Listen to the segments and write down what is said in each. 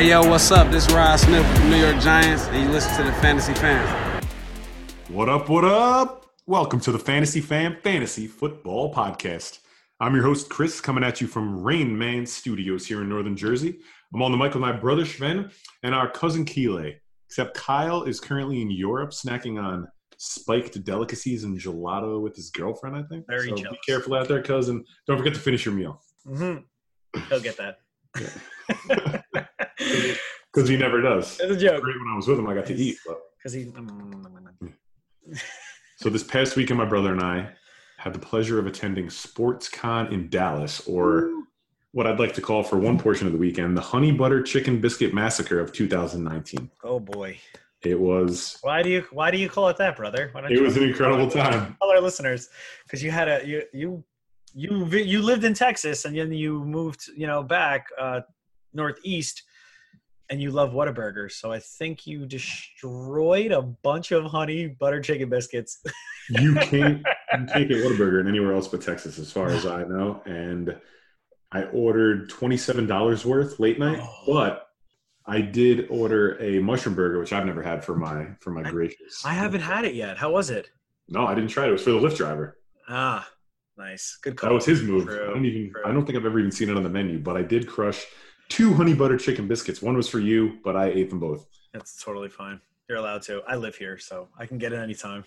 Hey yo, what's up? This is Rod Smith with the New York Giants, and you listen to the Fantasy Fans. What up, what up? Welcome to the Fantasy Fan Fantasy Football Podcast. I'm your host, Chris, coming at you from Rain Man Studios here in Northern Jersey. I'm on the mic with my brother Sven and our cousin Keeley. Except Kyle is currently in Europe snacking on spiked delicacies and gelato with his girlfriend, I think. Very so jealous. be careful out there, cousin. Don't forget to finish your meal. Mm-hmm. He'll get that. Because he never does. It's a joke. Great when I was with him, I got to eat. Because he. Mm, mm, mm, so this past weekend, my brother and I had the pleasure of attending SportsCon in Dallas, or what I'd like to call for one portion of the weekend, the Honey Butter Chicken Biscuit Massacre of 2019. Oh boy. It was Why do you Why do you call it that, brother? Why don't it was an incredible time. Tell our listeners because you had a you you you you lived in Texas and then you moved you know back uh, northeast and you love Whataburger. So I think you destroyed a bunch of honey butter chicken biscuits. You can't you can't get Whataburger anywhere else but Texas, as far as I know. And I ordered twenty seven dollars worth late night, Oh. but I did order a mushroom burger, which I've never had for my for my I- gracious. I haven't had it yet. How was it? No, I didn't try it. It was for the Lyft driver. Ah, nice. Good call. That was his move. True, I don't even. true. I don't think I've ever even seen it on the menu, but I did crush two honey butter chicken biscuits. One was for you, but I ate them both. That's totally fine. You're allowed to. I live here, so I can get it anytime.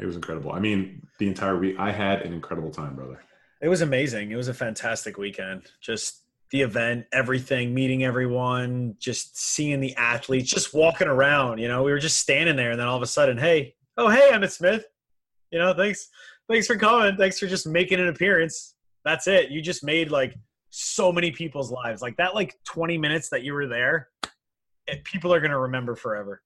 It was incredible. I mean, the entire week, I had an incredible time, brother. It was amazing. It was a fantastic weekend. Just the event, everything, meeting everyone, just seeing the athletes, just walking around. You know, we were just standing there, and then all of a sudden, hey, oh hey, Emmett Smith. You know, thanks, thanks for coming. Thanks for just making an appearance. That's it. You just made like so many people's lives. Like that, like 20 minutes that you were there, it, people are gonna remember forever.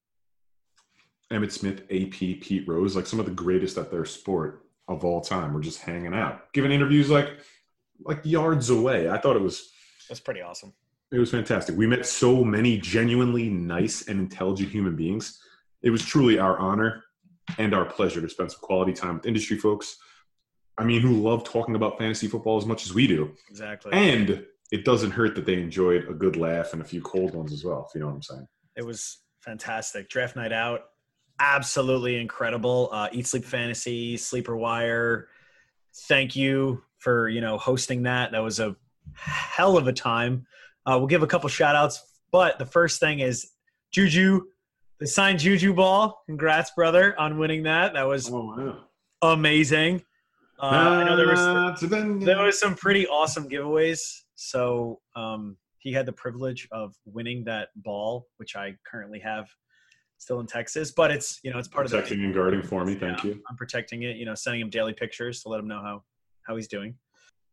Emmett Smith, AP, Pete Rose, like some of the greatest at their sport of all time, were just hanging out, giving interviews like like yards away. I thought it was That's pretty awesome. it was fantastic. We met so many genuinely nice and intelligent human beings. It was truly our honor and our pleasure to spend some quality time with industry folks. I mean, who love talking about fantasy football as much as we do. Exactly. And it doesn't hurt that they enjoyed a good laugh and a few cold ones as well, if you know what I'm saying. It was fantastic. Draft night out, absolutely incredible. Uh, Eat Sleep Fantasy, Sleeper Wire. Thank you for you know hosting that. That was a hell of a time. Uh, we'll give a couple shout outs, but the first thing is Juju. They signed Juju Ball. Congrats, brother, on winning that. That was Oh, wow. amazing. Uh, I know there was there was some pretty awesome giveaways. So um, he had the privilege of winning that ball, which I currently have still in Texas. But it's you know it's part of protecting and guarding for me. Thank Yeah, you. I'm protecting it. You know, sending him daily pictures to let him know how how he's doing.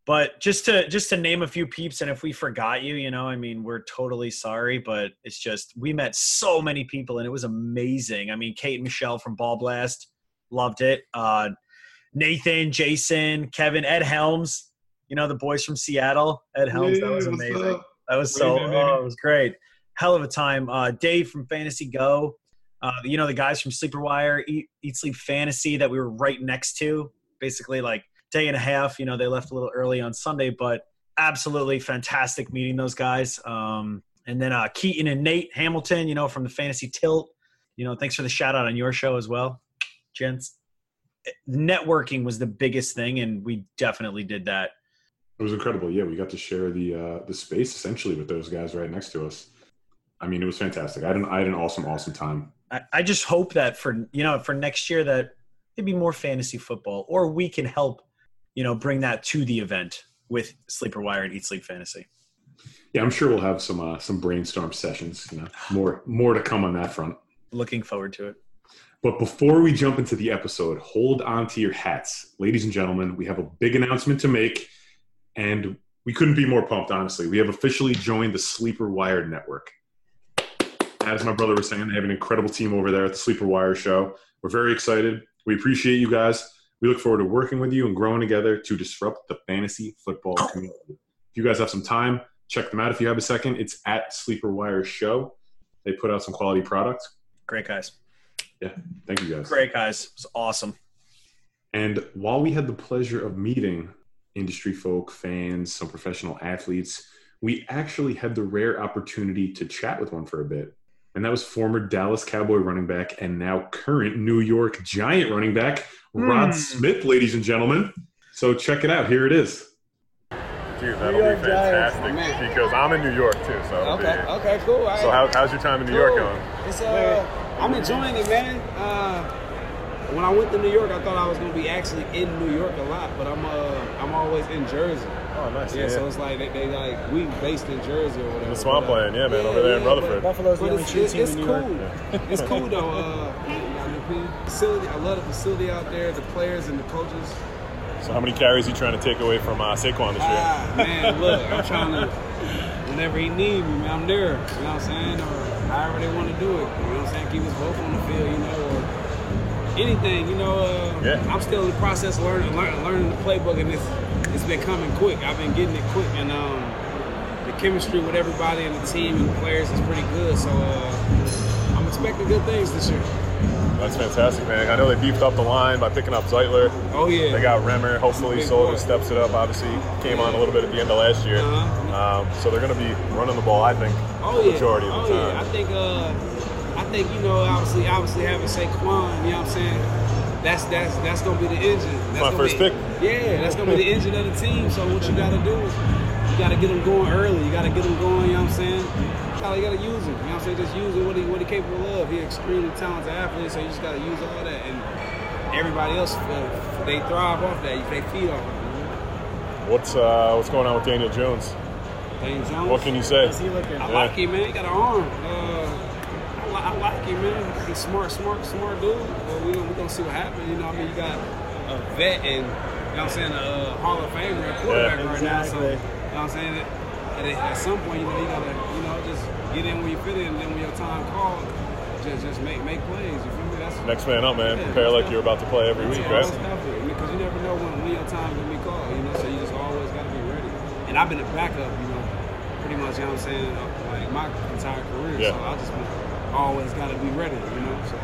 But just to just to name a few peeps, and if we forgot you, you know, I mean, we're totally sorry. But it's just we met so many people, and it was amazing. I mean, Kate and Michelle from Ball Blast loved it. Uh, Nathan, Jason, Kevin, Ed Helms, you know, the boys from Seattle. Ed Helms, that was amazing. That was so. do you do, Oh, it was great. Hell of a time. Uh, Dave from Fantasy Go. Uh, you know the guys from Sleeper Wire, Eat, Eat Sleep Fantasy that we were right next to. Basically, like day and a half. You know they left a little early on Sunday, but absolutely fantastic meeting those guys. Um, and then uh, Keaton and Nate Hamilton, you know from the Fantasy Tilt. You know, thanks for the shout out on your show as well, gents. Networking was the biggest thing, and we definitely did that. It was incredible. Yeah, we got to share the uh, the space essentially with those guys right next to us. I mean, it was fantastic. I had an I had an awesome, awesome time. I, I just hope that for you know for next year that it be more fantasy football or we can help you know bring that to the event with Sleeper Wire and Eat Sleep Fantasy. Yeah, I'm sure we'll have some uh, some brainstorm sessions. You know, more more to come on that front. Looking forward to it. But before we jump into the episode, hold on to your hats, ladies and gentlemen. We have a big announcement to make, and we couldn't be more pumped. Honestly, we have officially joined the Sleeper Wired Network. As my brother was saying, they have an incredible team over there at the Sleeper Wire Show. We're very excited. We appreciate you guys. We look forward to working with you and growing together to disrupt the fantasy football community. If you guys have some time, check them out if you have a second. It's at Sleeper Wire Show. They put out some quality product. Great guys. Thank you guys. Great guys. It was awesome. And while we had the pleasure of meeting industry folk, fans, some professional athletes, we actually had the rare opportunity to chat with one for a bit. And that was former Dallas Cowboy running back and now current New York Giant running back, Rod Hmm. Smith, ladies and gentlemen. So check it out. Here it is. Dude, that'll York be fantastic Man. because I'm in New York too. So Okay, be- okay, cool. I, So how, how's your time in New York cool. going? It's uh, I'm enjoying it, man. Uh, when I went to New York, I thought I was gonna be actually in New York a lot, but I'm uh, I'm always in Jersey. Oh, nice. Yeah, so it's like they, they like we based in Jersey or whatever. the swamp land, yeah, man, over there in yeah, Rutherford. but- Buffalo's the But only it's, it's, team it's in New cool. York. it's cool though. Uh, I facility. I love the facility out there, the players and the coaches. So how many carries are you trying to take away from uh, Saquon this year? Ah, man, look, I'm trying to. Whenever he needs me, man, I'm there. You know what I'm saying? Or however they want to do it. You know what I'm saying? Keep us both on the field, you know, or anything. You know, uh, Yeah. I'm still in the process of learning, learn, learning the playbook, and it's it's been coming quick. I've been getting it quick, and um, the chemistry with everybody and the team and the players is pretty good. So uh, I'm expecting good things this year. That's fantastic, man. I know they beefed up the line by picking up Zeitler. Oh yeah, They got Remmer. Hopefully, Solder steps it up. Obviously, came on a little bit at the end of last year. Uh-huh. Um, so they're going to be running the ball, I think, Oh yeah. majority of oh the yeah. I think uh I think you know obviously obviously having Saquon, you know what I'm saying? That's that's that's gonna be the engine. That's my first be, pick. Yeah, that's gonna be the engine of the team. So what you gotta do is you gotta get them going early. You gotta get them going, you know what I'm saying? You gotta use him. You know what I'm saying? Just use it what he what he capable of. He's extremely talented athlete, so you just gotta use all that and everybody else uh, they thrive off that. They feed off of it. What's uh, what's going on with Daniel Jones? Daniel Jones. What can you say? How's he looking? I Yeah. like him, man. He got an arm. Uh, I, li- I like him, man. He's smart, smart, smart dude. Well, we gonna, we gonna see what happens. You know, I mean, you got a vet and, you know what I'm saying, a Hall of Famer at quarterback Yeah. right now. So, you know what I'm saying? At, at some point, you know, you gotta, you know, just get in when you fit in, and then when your time calls, just just make make plays. You feel me? That's Next man up, man. Yeah, Prepare like you're about to play every week, right? Because you never know when, when your time's gonna be called, you know. So you just always gotta be ready. And I've been a backup, you know, pretty much. You know what I'm saying? uh, Like my entire career. Yeah. So I just been, always gotta be ready, you know. So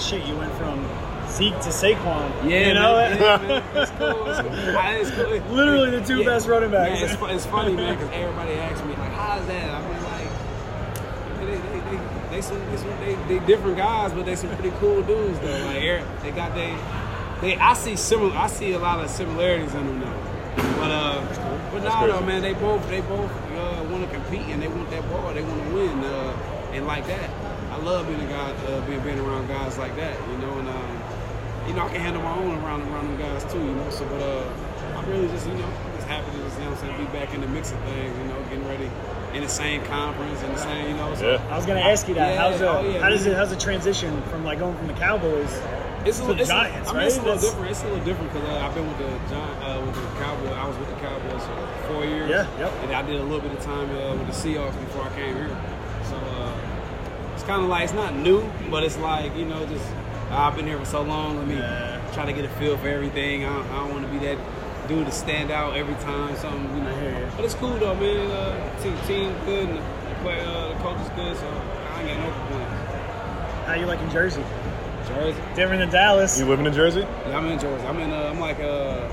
Shit, you went from Zeke to Saquon. yeah, you know man, it? yeah, man. It's cool. It's, I- it's cool. Literally the two yeah. best running backs. Man, it's, it's funny, man, because everybody asks me like, "How's that?" I'm like, they, they, they, they, some, they, some, they, they different guys, but they some pretty cool dudes though. Like, Eric, they got they, they. I see similar. I see a lot of similarities in them though. But uh, but no, though, man, they both they both uh, want to compete and they want that ball. They want to win uh, and like that. I love being a guy, uh, being being around guys like that, you know, and um, you know I can handle my own around around them guys too, you know. So, but uh, I'm really just you know happy to just you know what I'm saying be back in the mix of things, you know, getting ready in the same conference and the same, you know. So Yeah. I was gonna ask you that. Yeah, how's the, oh, yeah, how does it how's the transition from like going from the Cowboys? It's a to little, the it's Giants, a, I mean, right? it's a little That's- different. It's a little different because uh, I've been with the Giant, uh, with the Cowboys. I was with the Cowboys for four years. Yeah, yep. And I did a little bit of time uh, with the Seahawks before I came here. So uh, it's kind of like it's not new, but it's like you know, just I've been here for so long. Let me try to get a feel for everything. I don't, I don't want to be that dude to stand out every time. Something you know. I hear you. But it's cool though, man. Uh, team, team good, and the, play, uh, the coach is good, so I ain't got no complaints. How you liking Jersey? Jersey. Different than Dallas. You living in Jersey? Yeah, I'm in Georgia. I'm in. Uh, I'm like uh,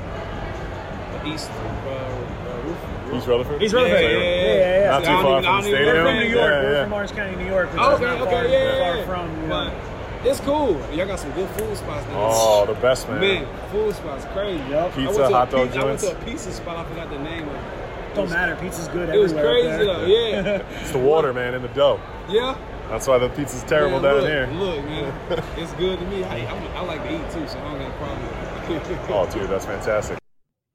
east. Uh, uh, Roof- East Rutherford? East Rutherford. Yeah, Yeah, yeah, yeah, yeah. yeah. Not too I don't far even- from I the don't even- stadium. We're from New York. Yeah, We're from Orange County, New York. Oh, okay, okay, far, yeah, far yeah. from. You know. But it's cool. Y'all got some good food spots now. Oh, the best, man. man, food spots crazy. Yup. I Pizza, hot dog pizza- I went joints. to a pizza spot. I forgot the name of. it. It Don't was- matter. Pizza's good everywhere. It was crazy though. Yeah, It's the water, man, in the dough. yeah. That's why the pizza's terrible Man, down look, here. Look, man, it's good to me. I, I, I like to eat too, so I don't got a problem. with it. Oh, dude, that's fantastic.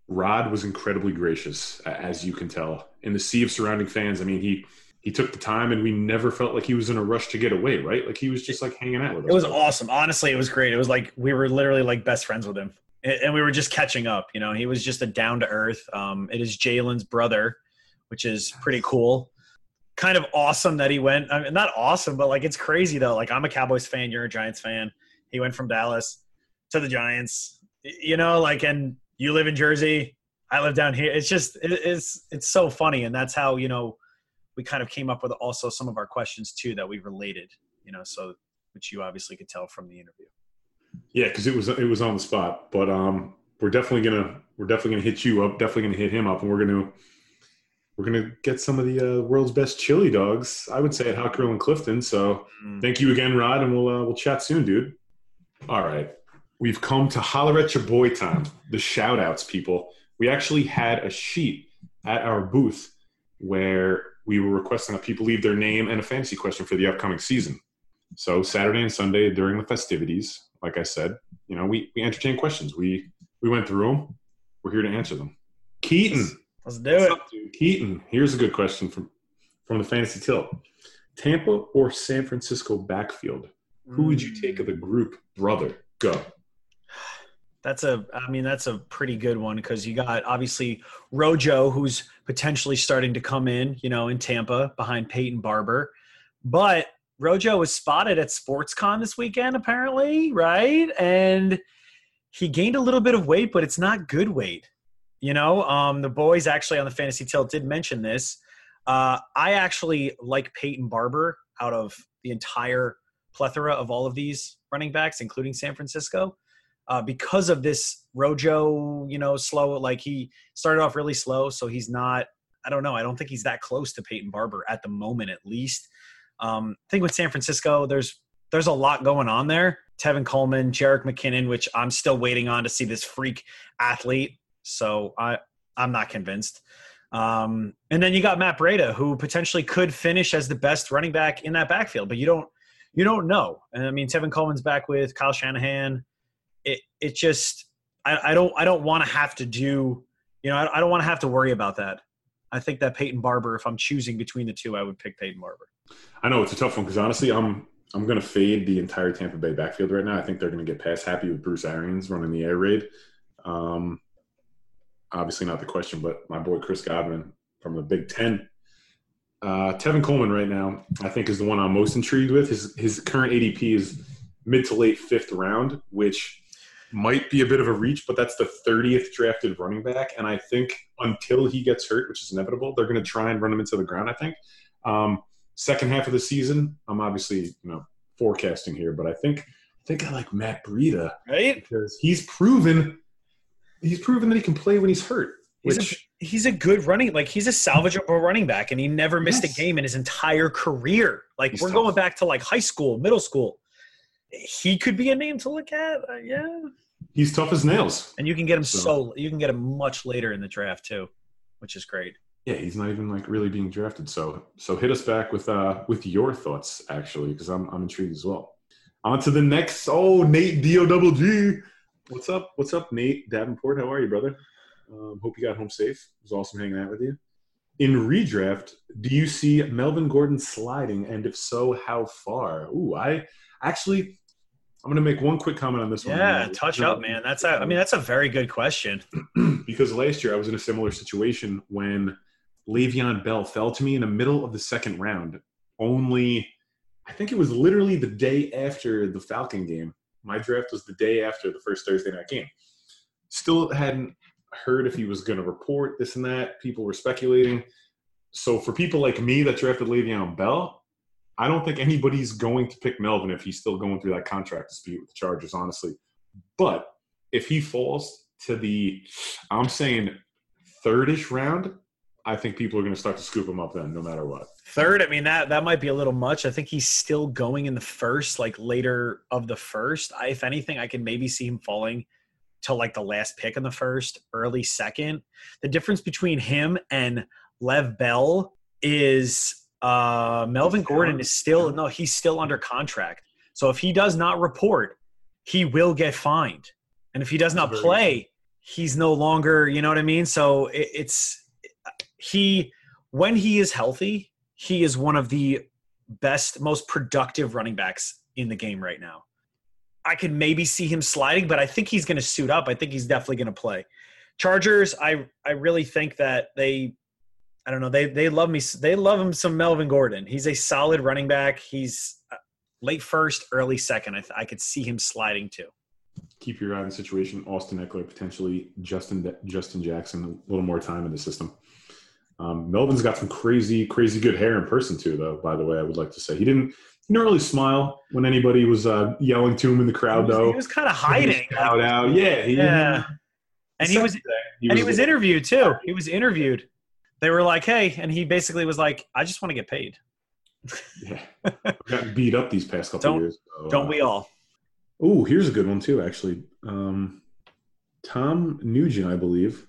Rod was incredibly gracious, as you can tell. In the sea of surrounding fans, I mean, he he took the time, and we never felt like he was in a rush to get away. Right? Like he was just like hanging out with us. It was awesome. Honestly, it was great. It was like we were literally like best friends with him, and and we were just catching up. You know, he was just a down to earth. Um, it is Jalen's brother, which is pretty cool. Kind of awesome that he went. I mean, not awesome, but like it's crazy though. Like I'm a Cowboys fan. You're a Giants fan. He went from Dallas to the Giants. You know, like, and you live in Jersey. I live down here. It's just it, it's it's so funny, and that's how you know we kind of came up with also some of our questions too that we related. You know, so which you obviously could tell from the interview. Yeah, because it was it was on the spot. But um, we're definitely gonna we're definitely gonna hit you up. Definitely gonna hit him up, and we're gonna we're gonna get some of the uh, world's best chili dogs. I would say at Hot Grill in Clifton. So Mm. thank you again, Rod, and we'll uh, we'll chat soon, dude. All right, we've come to holler at your boy time. The shout outs, people. We actually had a sheet at our booth where we were requesting that people leave their name and a fantasy question for the upcoming season. So Saturday and Sunday during the festivities, like I said, you know, we we entertain questions. We we went through them. We're here to answer them. Keaton, Let's do what's it. up, dude? Keaton, here's a good question from from the fantasy tilt. Tampa or San Francisco backfield? Who would you take of the group, brother? Go. That's a, I mean, that's a pretty good one because you got obviously Rojo, who's potentially starting to come in, you know, in Tampa behind Peyton Barber. But Rojo was spotted at SportsCon this weekend, apparently, right? And he gained a little bit of weight, but it's not good weight. You know, um, the boys actually on the fantasy tilt did mention this. Uh, I actually like Peyton Barber out of the entire plethora of all of these running backs, including San Francisco uh, because of this Rojo, you know, slow. Like he started off really slow, so he's not. I don't know. I don't think he's that close to Peyton Barber at the moment, at least. Um, I think with San Francisco, there's there's a lot going on there. Tevin Coleman, Jerick McKinnon, which I'm still waiting on to see this freak athlete. So I I'm not convinced. Um, and then you got Matt Breida, who potentially could finish as the best running back in that backfield, but you don't you don't know. And I mean, Tevin Coleman's back with Kyle Shanahan it it just I, I don't I don't want to have to do you know I, I don't want to have to worry about that. I think that Peyton Barber, if I'm choosing between the two, I would pick Peyton Barber. I know it's a tough one because honestly, I'm I'm going to fade the entire Tampa Bay backfield right now. I think they're going to get past happy with Bruce Arians running the air raid. Um, obviously, not the question, but my boy Chris Godwin from the Big Ten. Uh, Tevin Coleman right now, I think, is the one I'm most intrigued with. His his current ADP is mid to late fifth round, which might be a bit of a reach, but that's the 30th drafted running back. And I think until he gets hurt, which is inevitable, they're going to try and run him into the ground. I think. Um, second half of the season, I'm obviously you know forecasting here, but I think I think I like Matt Breida Right? because he's proven he's proven that he can play when he's hurt. He's Which a, he's a good running like he's a salvageable running back, and he never missed Yes. a game in his entire career. Like He's we're tough. going back to like high school, middle school. He could be a name to look at, uh, yeah. He's tough as nails. And you can get him So- so you can get him much later in the draft too, which is great. Yeah, he's not even like really being drafted. So so hit us back with uh with your thoughts actually because I'm I'm intrigued as well. On to the next. Oh, Nate D O double G. What's up? What's up, Nate Davenport? How are you, brother? Um, hope you got home safe. It was awesome hanging out with you. In redraft, do you see Melvin Gordon sliding, and if so, how far? Ooh, I actually, I'm going to make one quick comment on this one. Yeah, touch up, man. That's a, I mean, that's a very good question. because last year I was in a similar situation when Le'Veon Bell fell to me in the middle of the second round. Only, I think it was literally the day after the Falcon game. My draft was the day after the first Thursday night game. Still hadn't heard if he was going to report this and that. People were speculating. So for people like me that drafted Le'Veon Bell, I don't think anybody's going to pick Melvin if he's still going through that contract dispute with the Chargers, honestly. But if he falls to the, I'm saying thirdish round, I think people are going to start to scoop him up then, no matter what. Third, I mean that that might be a little much. I think he's still going in the first, like later of the first. I, if anything, I can maybe see him falling to like the last pick in the first, early second. The difference between him and Lev Bell is uh Melvin Gordon is still no, he's still under contract. So if he does not report, he will get fined. And if he does not play, he's no longer, you know what I mean? So it, it's he when he is healthy, he is one of the best, most productive running backs in the game right now. I could maybe see him sliding, but I think he's going to suit up. I think he's definitely going to play. Chargers, I I really think that they, I don't know, they they love me. They love him some Melvin Gordon. He's a solid running back. He's uh, late first, early second. I th- I could see him sliding too. Keep your eye on the situation. Austin Ekeler, potentially Justin Justin Jackson, a little more time in the system. Um, Melvin's got some crazy, crazy good hair in person too, though. By the way, I would like to say he didn't. He didn't really smile when anybody was uh, yelling to him in the crowd, He was, though. he was kind of hiding. Out, yeah, he, Yeah. And he was He and he was interviewed too. He was interviewed. They were like, "Hey," and he basically was like, "I just want to get paid." Yeah, I've beat up these past couple Don't- years. so, Don't uh, we all? Oh, here's a good one too. Actually, um, Tom Nugent, I believe.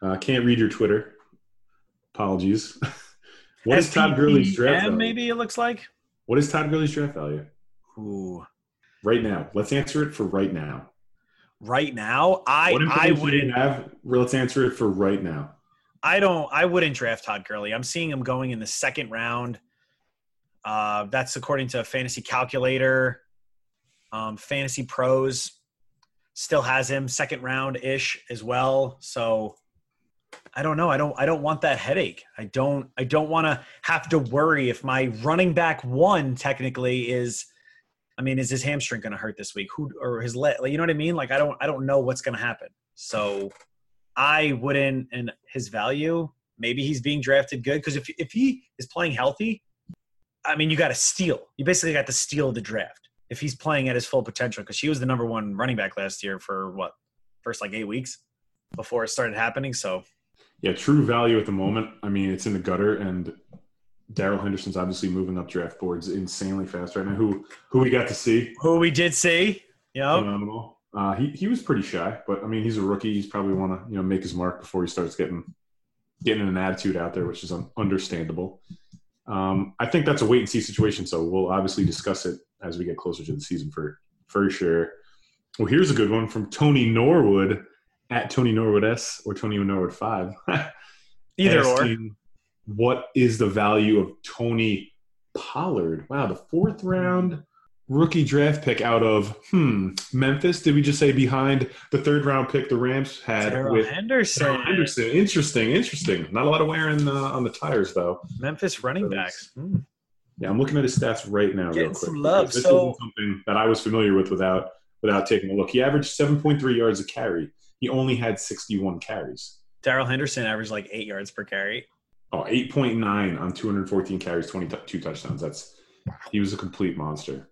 Uh, can't read your Twitter. Apologies. what is Todd Gurley's draft value? Maybe it looks like. What is Todd Gurley's draft value Ooh. right now? Let's answer it for right now. Right now, I I information do you wouldn't. have? Let's answer it for right now. I don't. I wouldn't draft Todd Gurley. I'm seeing him going in the second round. Uh, that's according to a Fantasy Calculator. Um, Fantasy Pros still has him second round ish as well. So I don't know. I don't. I don't want that headache. I don't. I don't want to have to worry if my running back one technically is. I mean, is his hamstring going to hurt this week? Who or his leg? You know what I mean? Like I don't. I don't know what's going to happen. So I wouldn't, and his value, maybe he's being drafted good because if if he is playing healthy, I mean, you got to steal. You basically got to steal the draft if he's playing at his full potential because he was the number one running back last year for what first like eight weeks before it started happening. So Yeah, true value at the moment. I mean, it's in the gutter, and Darrell Henderson's obviously moving up draft boards insanely fast right now. Who who we got to see? who we did see, Yeah, Phenomenal. Uh, he he was pretty shy, but I mean, he's a rookie. He's probably want to you know make his mark before he starts getting getting an attitude out there, which is un- understandable. Um, I think that's a wait and see situation. So we'll obviously discuss it as we get closer to the season for for sure. Well, here's a good one from Tony Norwood at Tony Norwood S or Tony Norwood Five. either or. What is the value of Tony Pollard? Wow, the fourth round rookie draft pick out of hmm Memphis. Did we just say behind the third round pick the Rams had Darrell with Henderson, Henderson? Interesting, interesting. Not a lot of wearing uh, on the tires though. Memphis running backs. Hmm. Yeah, I'm looking at his stats right now. real Getting quick, some love, This so- isn't something that I was familiar with without without taking a look. He averaged 7.3 yards a carry. He only had 61 carries. Darrell Henderson averaged like eight yards per carry. Oh, 8.9 on 214 carries, 22 touchdowns. That's he was a complete monster.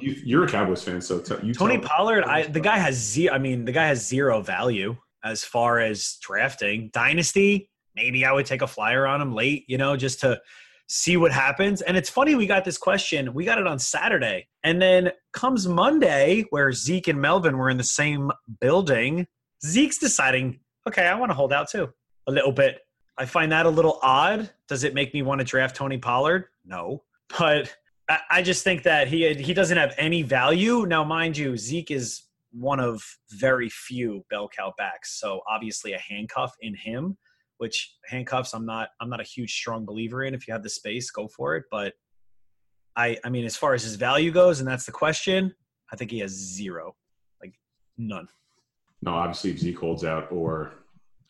You, you're a Cowboys fan, so t- you Tony Pollard, I the guy has zero. I mean, the guy has zero value as far as drafting dynasty. Maybe I would take a flyer on him late, you know, just to see what happens. And it's funny we got this question. We got it on Saturday, and then comes Monday, where Zeke and Melvin were in the same building. Zeke's deciding, okay, I want to hold out too a little bit. I find that a little odd. Does it make me want to draft Tony Pollard? No, but I, just think that he he doesn't have any value. Now, mind you, Zeke is one of very few bell cow backs, so obviously a handcuff in him. Which handcuffs I'm not I'm not a huge strong believer in. If you have the space, go for it. But I I mean, as far as his value goes, and that's the question, I think he has zero, like none. No, obviously if Zeke holds out or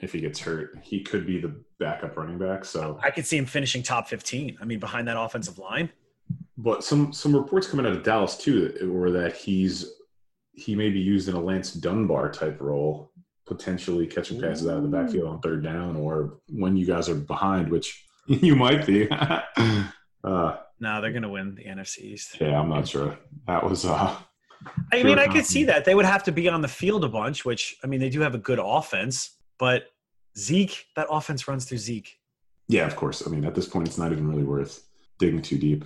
if he gets hurt, he could be the backup running back. So, I could see him finishing top 15. I mean, behind that offensive line. But some some reports coming out of Dallas too were that he's he may be used in a Lance Dunbar type role, potentially catching passes out of the backfield on third down or when you guys are behind, which you might be. uh, No, they're gonna win the NFC East. yeah, I'm not sure. That was uh, I mean, I could see that. They would have to be on the field a bunch, which I mean, they do have a good offense, but Zeke, that offense runs through Zeke. Yeah, of course. I mean, at this point, it's not even really worth digging too deep.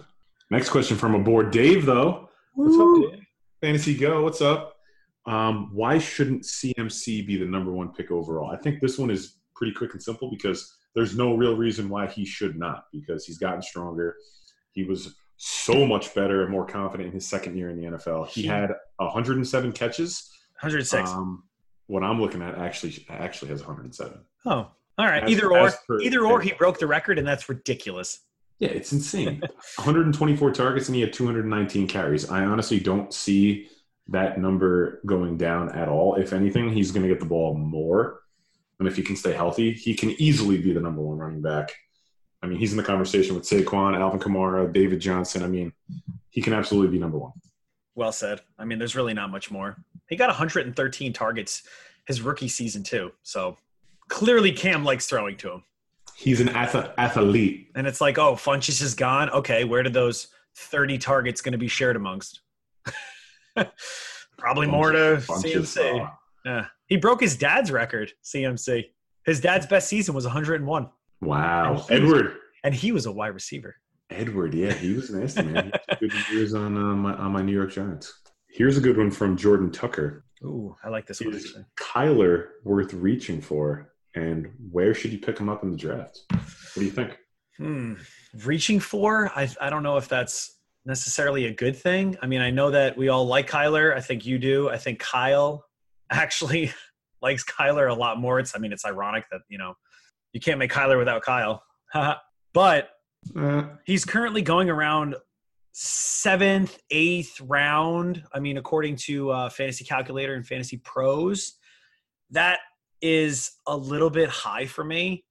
Next question from aboard Dave, though. What's up, Dave? Fantasy Go. What's up? Um, why shouldn't CMC be the number one pick overall? I think this one is pretty quick and simple because there's no real reason why he should not because he's gotten stronger. He was so much better and more confident in his second year in the NFL. He had 107 catches. 106. Um, what I'm looking at actually actually has 107. oh, all right. as- either or, per- either or, he broke the record, and that's ridiculous. Yeah, it's insane. 124 targets and he had 219 carries. I honestly don't see that number going down at all. If anything, he's going to get the ball more. And if he can stay healthy, he can easily be the number one running back. I mean, he's in the conversation with Saquon, Alvin Kamara, David Johnson. I mean, he can absolutely be number one. Well said. I mean, there's really not much more. He got 113 targets his rookie season too. So clearly, Cam likes throwing to him. He's an athlete. And it's like, oh, Funchess is gone. Okay, where did those 30 targets going to be shared amongst? Probably more to Bunches, CMC. uh, Yeah. He broke his dad's record, CMC. His dad's best season was 101. Wow, And he was- Edward. and he was a wide receiver. Edward, yeah, he was nasty, man. Good years on uh, my on my New York Giants. Here's a good one from Jordan Tucker. Ooh, I like this one Is actually. Kyler worth reaching for, and where should you pick him up in the draft? What do you think? Hmm. Reaching for, I I don't know if that's necessarily a good thing. I mean, I know that we all like Kyler. I think you do. I think Kyle actually likes Kyler a lot more. It's I mean, it's ironic that you know you can't make Kyler without Kyle. but Uh, he's currently going around seventh, eighth round. I mean, according to uh, Fantasy Calculator and Fantasy Pros, that is a little bit high for me.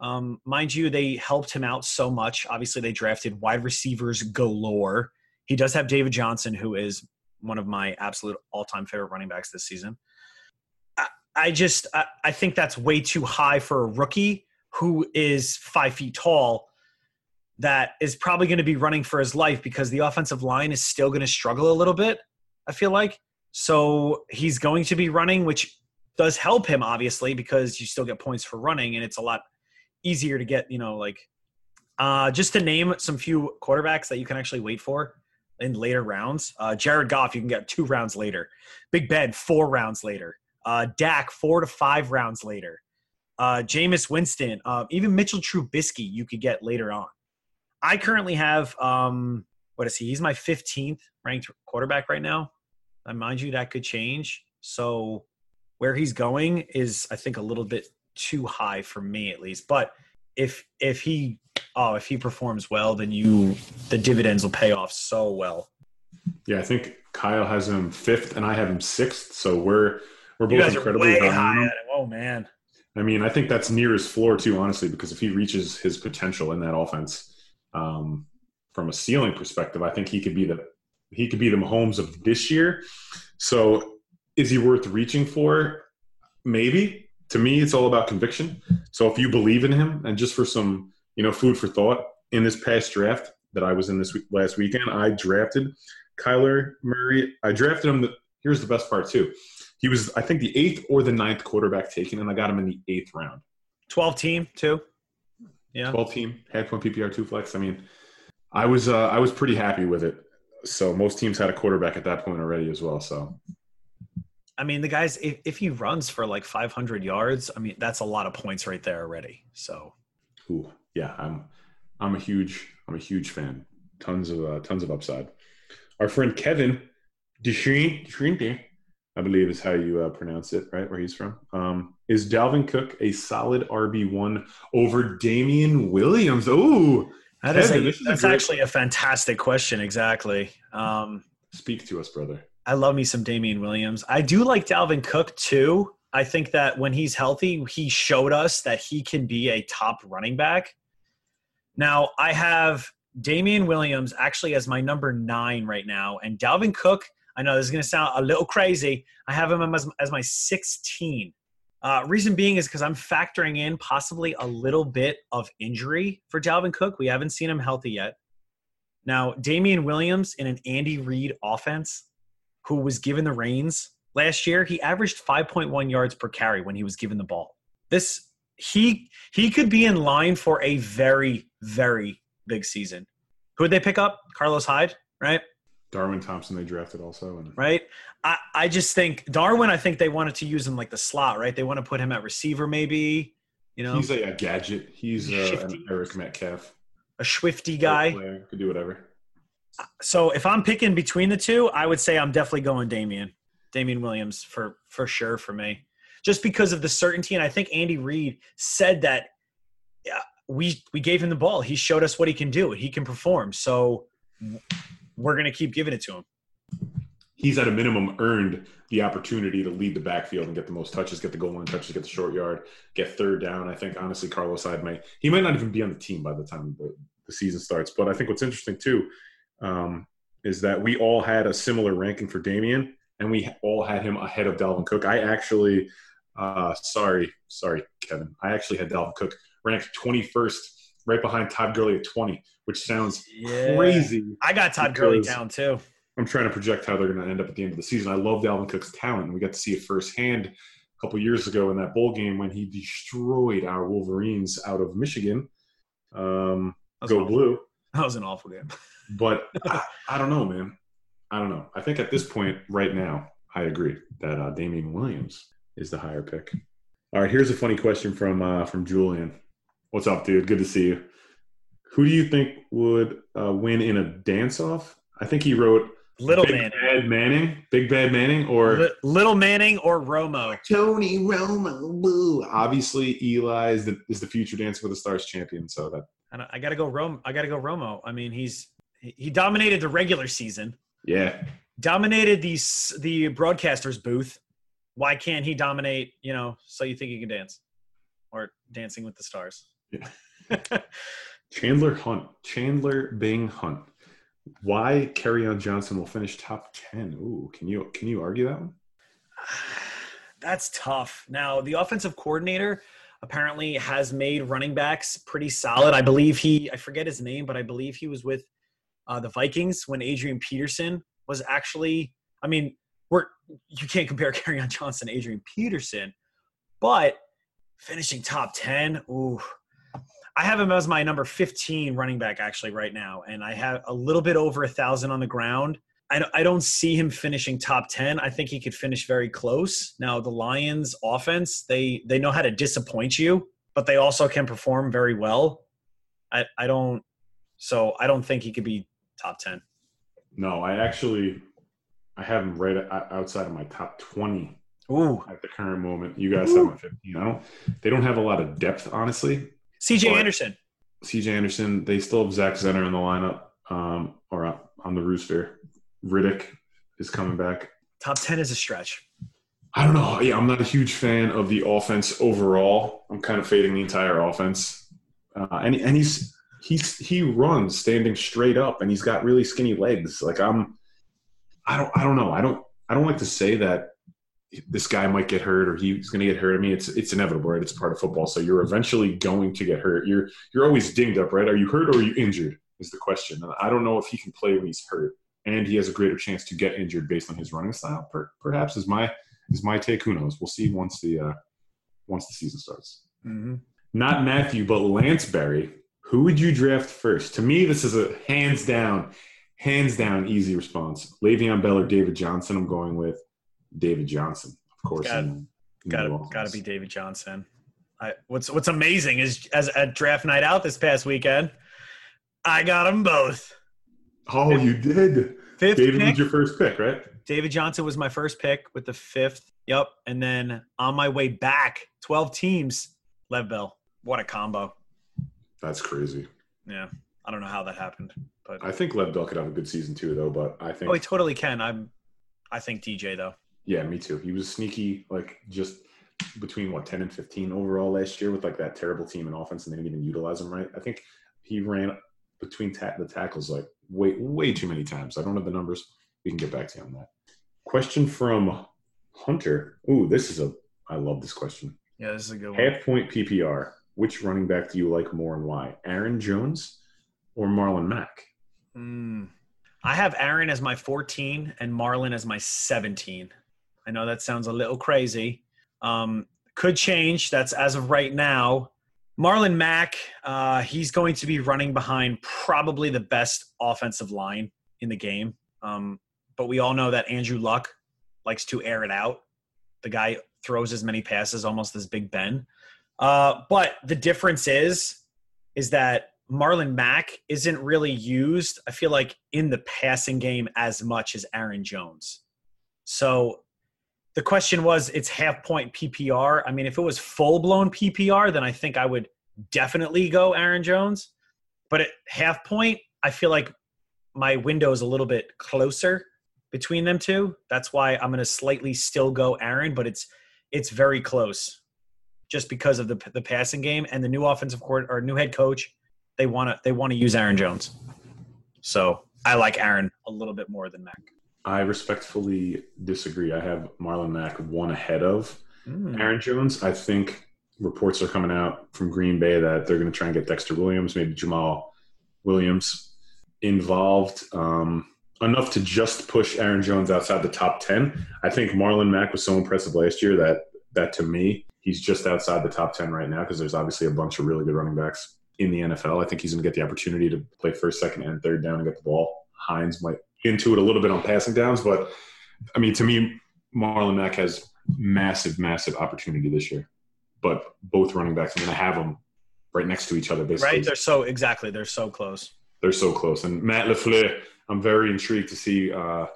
Um, mind you, they helped him out so much. Obviously, they drafted wide receivers galore. He does have David Johnson, who is one of my absolute all-time favorite running backs this season. I, I just, I, I think that's way too high for a rookie who is five feet tall that is probably going to be running for his life because the offensive line is still going to struggle a little bit, I feel like. So he's going to be running, which does help him, obviously, because you still get points for running and it's a lot easier to get, you know, like uh, just to name some few quarterbacks that you can actually wait for in later rounds. Uh, Jared Goff, you can get two rounds later. Big Ben, four rounds later. Uh, Dak, four to five rounds later. Uh, Jameis Winston, uh, even Mitchell Trubisky, you could get later on. I currently have um what is he? He's my 15th ranked quarterback right now. And mind you, that could change. So where he's going is I think a little bit too high for me at least. But if if he oh if he performs well, then you the dividends will pay off so well. yeah, I think Kyle has him fifth, and I have him sixth. So we're we're both incredibly high. Oh man. I mean, I think that's near his floor too, honestly, because if he reaches his potential in that offense, um, from a ceiling perspective, I think he could be the he could be the Mahomes of this year. So, is he worth reaching for? Maybe. To me, it's all about conviction. So, if you believe in him, and just for some, you know, food for thought, in this past draft that I was in this week, last weekend, I drafted Kyler Murray. I drafted him. The, here's the best part too. He was, I think, the eighth or the ninth quarterback taken, and I got him in the eighth round. 12 team too. Yeah. 12 team, had point PPR two flex. I mean, I was uh, I was pretty happy with it. So most teams had a quarterback at that point already as well. So I mean, the guys, if, if he runs for like 500 yards, I mean, that's a lot of points right there already. So, ooh, yeah, I'm I'm a huge I'm a huge fan. Tons of uh, tons of upside. Our friend Kevin Deshrinte, I believe is how you uh, pronounce it, right? Where he's from. Um, is Dalvin Cook a solid RB one over Damien Williams? Ooh, that is Kevin, a, this is a that's great- actually a fantastic question. Exactly. Um, speak to us, brother. I love me some Damien Williams. I do like Dalvin Cook too. I think that when he's healthy, he showed us that he can be a top running back. Now, I have Damien Williams actually as my number nine right now, and Dalvin Cook. I know this is going to sound a little crazy. I have him as, as my 16. Uh, reason being is because I'm factoring in possibly a little bit of injury for Dalvin Cook. We haven't seen him healthy yet. Now, Damian Williams in an Andy Reid offense, who was given the reins last year, he averaged 5.1 yards per carry when he was given the ball. This he he could be in line for a very very big season. Who would they pick up? Carlos Hyde, right? Darwin Thompson they drafted also, and Right. I, I just think Darwin. I think they wanted to use him like the slot, right? They want to put him at receiver, maybe. You know, he's a, a gadget. He's uh, an Eric Metcalf a swifty guy. Could do whatever. So if I'm picking between the two, I would say I'm definitely going Damien, Damien Williams for for sure for me, just because of the certainty. And I think Andy Reid said that yeah, we we gave him the ball. He showed us what he can do. He can perform. So we're gonna keep giving it to him. He's at a minimum earned the opportunity to lead the backfield and get the most touches, get the goal line touches, get the short yard, get third down. I think honestly, Carlos Hyde may he might not even be on the team by the time the, the season starts. But I think what's interesting too um, is that we all had a similar ranking for Damien, and we all had him ahead of Dalvin Cook. I actually, uh, sorry, sorry, Kevin, I actually had Dalvin Cook ranked 21st, right behind Todd Gurley at 20, which sounds crazy. I got Todd Gurley down too. I'm trying to project how they're going to end up at the end of the season. I love Dalvin Cook's talent, and we got to see it firsthand a couple years ago in that bowl game when he destroyed our Wolverines out of Michigan. Um, go awful- blue. That was an awful game. But I, I don't know, man. I don't know. I think at this point, right now, I agree that uh, Damien Williams is the higher pick. All right, here's a funny question from uh, from Julian. What's up, dude? Good to see you. Who do you think would uh, win in a dance-off? I think he wrote Little Big Manning. Bad Manning, Big Bad Manning, or Li- Little Manning or Romo. Tony Romo. Boo. Obviously, Eli is the is the future Dancing with the Stars champion. So that And I got to go Rom. I got to go Romo. I mean, he's he dominated the regular season, yeah, dominated the the broadcasters booth. Why can't he dominate? You know, so you think he can dance, or Dancing with the Stars? Yeah. Chandler Hunt, Chandler Bing Hunt. Why on Johnson will finish top ten? Ooh, can you can you argue that one? That's tough. Now, the offensive coordinator apparently has made running backs pretty solid. I believe he, I forget his name, but I believe he was with uh, the Vikings when Adrian Peterson was actually, I mean, we're, you can't compare on Johnson to Adrian Peterson, but finishing top 10, ooh. I have him as my number 15 running back actually right now, and I have a little bit over a thousand on the ground. I don't see him finishing top 10. I think he could finish very close. Now, the Lions offense, they they know how to disappoint you, but they also can perform very well. I I don't so I don't think he could be top 10. No, I actually I have him right outside of my top twenty Ooh. at the current moment. You guys have my fifteen. I don't. They don't have a lot of depth, honestly. CJ Anderson. C.J. Anderson. They still have Zach Zenner in the lineup, um, or uh, on the rooster. Riddick is coming back. Top 10 is a stretch. I don't know. Yeah, I'm not a huge fan of the offense overall. I'm kind of fading the entire offense. Uh, and and he's he's he runs standing straight up, and he's got really skinny legs. Like I'm, I don't I don't know. I don't I don't like to say that this guy might get hurt or he's going to get hurt. I mean, it's it's inevitable, right? It's part of football. So you're eventually going to get hurt. You're you're always dinged up, right? Are you hurt or are you injured? Is the question. And I don't know if he can play when he's hurt, and he has a greater chance to get injured based on his running style. Per, perhaps is my is my take. Who knows? We'll see once the uh, once the season starts. Mm-hmm. Not Matthew, but Lance Berry. Who would you draft first? To me, this is a hands down, hands down easy response. Le'Veon Bell or David Johnson. I'm going with David Johnson, of course. Got- in- in gotta, got to be David Johnson. I, what's what's amazing is as at draft night out this past weekend, I got them both. Oh, you did. Fifth David pick, was your first pick, right? David Johnson was my first pick with the fifth. Yep. And then on my way back, 12 teams, Lev Bell. What a combo. That's crazy. Yeah. I don't know how that happened, but I think Lev Bell could have a good season too, though. But I think, oh, he totally can. I'm, I think DJ though. yeah, me too. He was sneaky, like just between what ten and fifteen overall last year with like that terrible team and offense, and they didn't even utilize him right. I think he ran between ta- the tackles like way way too many times. I don't have the numbers. We can get back to you on that. Question from Hunter. Ooh, this is a. I love this question. Yeah, this is a good one. Half point PPR. Which running back do you like more and why? Aaron Jones or Marlon Mack? Mm. I have Aaron as my 14 and Marlon as my 17. I know that sounds a little crazy. Um, could change. That's as of right now. Marlon Mack, uh, he's going to be running behind probably the best offensive line in the game. Um, but we all know that Andrew Luck likes to air it out. The guy throws as many passes almost as Big Ben. Uh, but the difference is, is that Marlon Mack isn't really used, I feel like, in the passing game as much as Aaron Jones. So the question was it's half point PPR. I mean, if it was full blown PPR, then I think I would definitely go Aaron Jones. But at half point, I feel like my window is a little bit closer between them two. That's why I'm going to slightly still go Aaron, but it's it's very close just because of the the passing game and the new offensive court or new head coach they want to they want to use Aaron Jones. So I like Aaron a little bit more than Mack. I respectfully disagree. I have Marlon Mack one ahead of Mm. Aaron Jones. I think reports are coming out from Green Bay that they're going to try and get Dexter Williams, maybe Jamaal Williams involved um, enough to just push Aaron Jones outside the top 10. I think Marlon Mack was so impressive last year that that to me, he's just outside the top 10 right now because there's obviously a bunch of really good running backs in the NFL. I think he's going to get the opportunity to play first, second, and third down and get the ball. Hines might into it a little bit on passing downs, but I mean, to me, Marlon Mack has massive, massive opportunity this year. But both running backs, I'm going to have them right next to each other, basically. Right? They're so exactly. They're so close. They're so close. And Matt Lafleur, I'm very intrigued to see uh,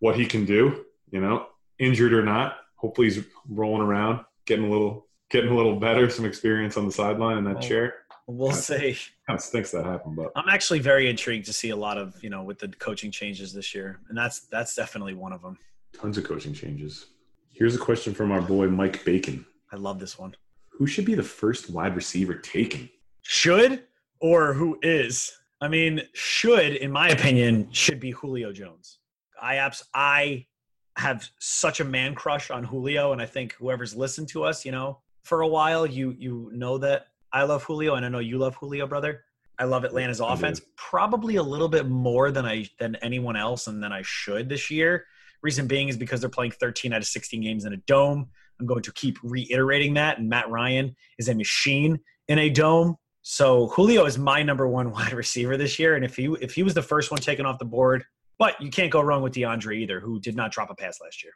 what he can do. You know, injured or not, hopefully he's rolling around, getting a little, getting a little better, some experience on the sideline in that Oh. chair. We'll Kinda- see. Kind of stinks that happened, but I'm actually very intrigued to see a lot of you know with the coaching changes this year, and that's that's definitely one of them. tons of coaching changes. Here's a question from our boy Mike Bacon. I love this one. Who should be the first wide receiver taken? Should or who is? I mean, should in my opinion should be Julio Jones. I abs I have such a man crush on Julio, and I think whoever's listened to us, you know, for a while, you you know that I love Julio, and I know you love Julio, brother. I love Atlanta's offense probably a little bit more than I than anyone else, and than I should this year. Reason being is because they're playing 13 out of 16 games in a dome. I'm going to keep reiterating that, and Matt Ryan is a machine in a dome. So Julio is my number one wide receiver this year, and if he if he was the first one taken off the board, but you can't go wrong with DeAndre either, who did not drop a pass last year.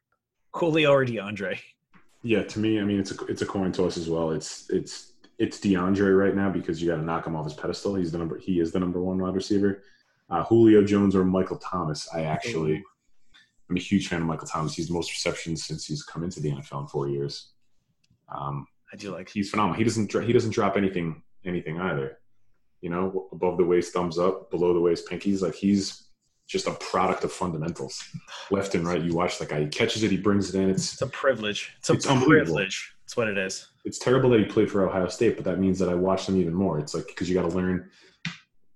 Julio or DeAndre. Yeah, to me, I mean, it's a it's a coin toss as well. It's it's it's DeAndre right now because you got to knock him off his pedestal. He's the number he is the number one wide receiver. Uh, Julio Jones or Michael Thomas. I actually, I'm a huge fan of Michael Thomas. He's the most receptions since he's come into the NFL in four years. Um, I do like. he's phenomenal. He doesn't he doesn't drop anything anything either. You know, above the waist, thumbs up, below the waist, pinkies. Like he's just a product of fundamentals, left and right. You watch that guy. He catches it. He brings it in. It's It's a privilege. It's a It's privilege. That's what it is. it's terrible that he played for Ohio State, but that means that I watch them even more. It's like because you got to learn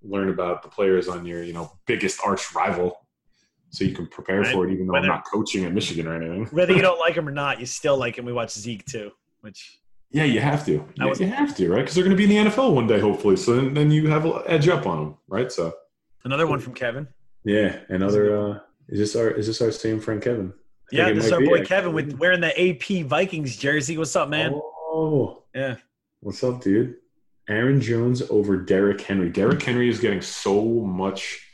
learn about the players on your you know biggest arch rival, so you can prepare Right. for it. Even though Whether- I'm not coaching at Michigan or anything. Whether you don't like him or not, you still like him. We watch Zeke too, which Yeah, you have to. That You, was- you have to, right? Because they're going to be in the NFL one day, hopefully. So then, then you have an edge up on them, right? So another one from Kevin. Yeah, another. Uh, is this our is this our same friend Kevin? I Yeah, this is our boy actually. Kevin with wearing the AP Vikings jersey. What's up, man? Oh, Yeah. what's up, dude? Aaron Jones over Derrick Henry. Derrick Henry is getting so much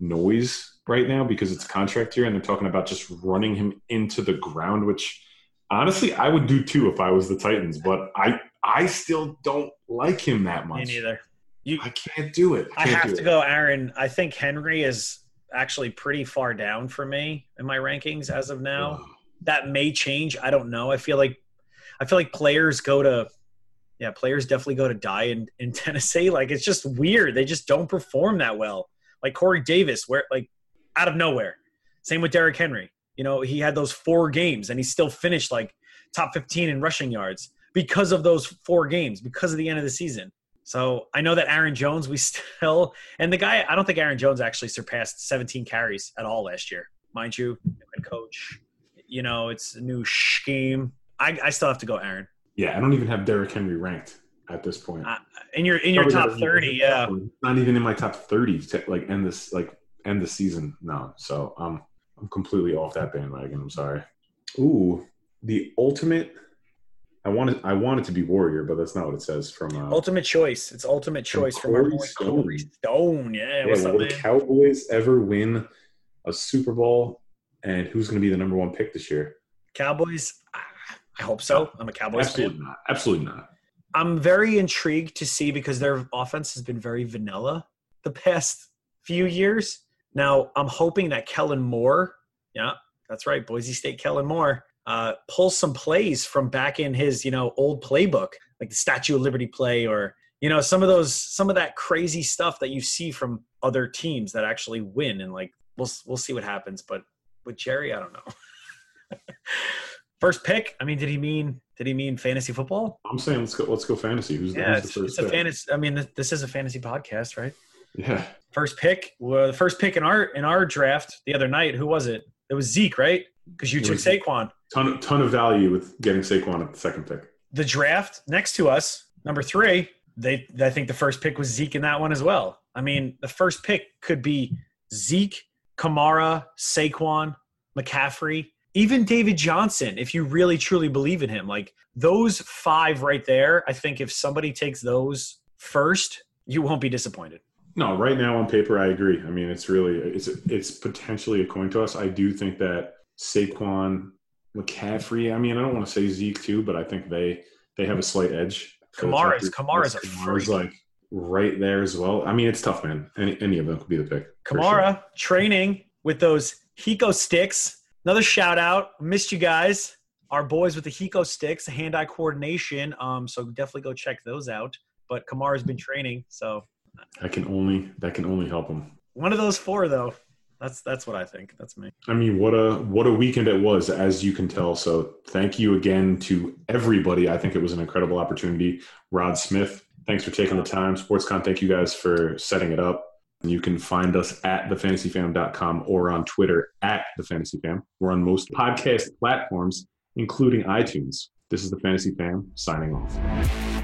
noise right now because it's contract year, and they're talking about just running him into the ground, which honestly I would do too if I was the Titans. But I I still don't like him that much. Me neither. You, I can't do it. I can't have to it. go, Aaron. I think Henry is actually pretty far down for me in my rankings as of now. That may change. I don't know. I feel like I feel like players go to yeah, players definitely go to die in, in Tennessee. Like it's just weird. They just don't perform that well. Like Corey Davis, where like out of nowhere. Same with Derrick Henry. You know, he had those four games and he still finished like top 15 in rushing yards because of those four games, because of the end of the season. So I know that Aaron Jones, we still, and the guy, I don't think Aaron Jones actually surpassed 17 carries at all last year. Mind you, coach, you know, it's a new scheme. I, I still have to go Aaron. Yeah, I don't even have Derrick Henry ranked at this point. Uh, in your in your Probably top 30, even- yeah. Not even in my top thirty to like end this like end the season. No, so um, I'm completely off that bandwagon. I'm sorry. Ooh, the ultimate. I wanted I want it to be Warrior, but that's not what it says from. Uh, Ultimate choice. It's ultimate choice from our Corey boy Stone. Corey Stone. Yeah, yeah, what's will up, the? Cowboys ever win a Super Bowl? And who's going to be the number one pick this year? Cowboys. I hope so. I'm a Cowboys fan. Absolutely not. Absolutely not. I'm very intrigued to see because their offense has been very vanilla the past few years. Now, I'm hoping that Kellen Moore, yeah, that's right, Boise State Kellen Moore, uh, pulls some plays from back in his, you know, old playbook, like the Statue of Liberty play or, you know, some of those, some of that crazy stuff that you see from other teams that actually win. And like, we'll, we'll see what happens. But with Jerry, I don't know. First pick. I mean, did he mean, did he mean fantasy football? I'm saying let's go. Let's go fantasy. Who's the, Yeah, who's it's, the it's first a fantasy. I mean, this is a fantasy podcast, right? Yeah. First pick, well, the first pick in our in our draft the other night. Who was it? It was Zeke, right? Because you took Saquon. Ton ton of value with getting Saquon at the second pick. The draft next to us, number three. They, I think the first pick was Zeke in that one as well. I mean, the first pick could be Zeke, Kamara, Saquon, McCaffrey even David Johnson, if you really truly believe in him, like those five right there, I think if somebody takes those first, you won't be disappointed. No, right now on paper, I agree. I mean, it's really it's it's potentially a coin toss. I do think that Saquon, McCaffrey. I mean, I don't want to say Zeke too, but I think they they have a slight edge. Kamara's Kamara's a Kamara's like right there as well. I mean, it's tough, man. Any any of them could be the pick. Kamara sure. training with those Hiko sticks. Another shout out. Missed you guys. Our boys with the Hiko sticks, hand-eye coordination. Um, so definitely go check those out. But Kamara's been training, so That can only that can only help him. one of those four though. That's that's what I think. That's me. I mean, what a what a weekend it was, as you can tell. So, thank you again to everybody. I think it was an incredible opportunity. Rod Smith, thanks for taking the time. SportsCon, thank you guys for setting it up. You can find us at thefantasyfam.com or on Twitter at thefantasyfam. We're on most podcast platforms, including iTunes. This is the Fantasy Fam signing off.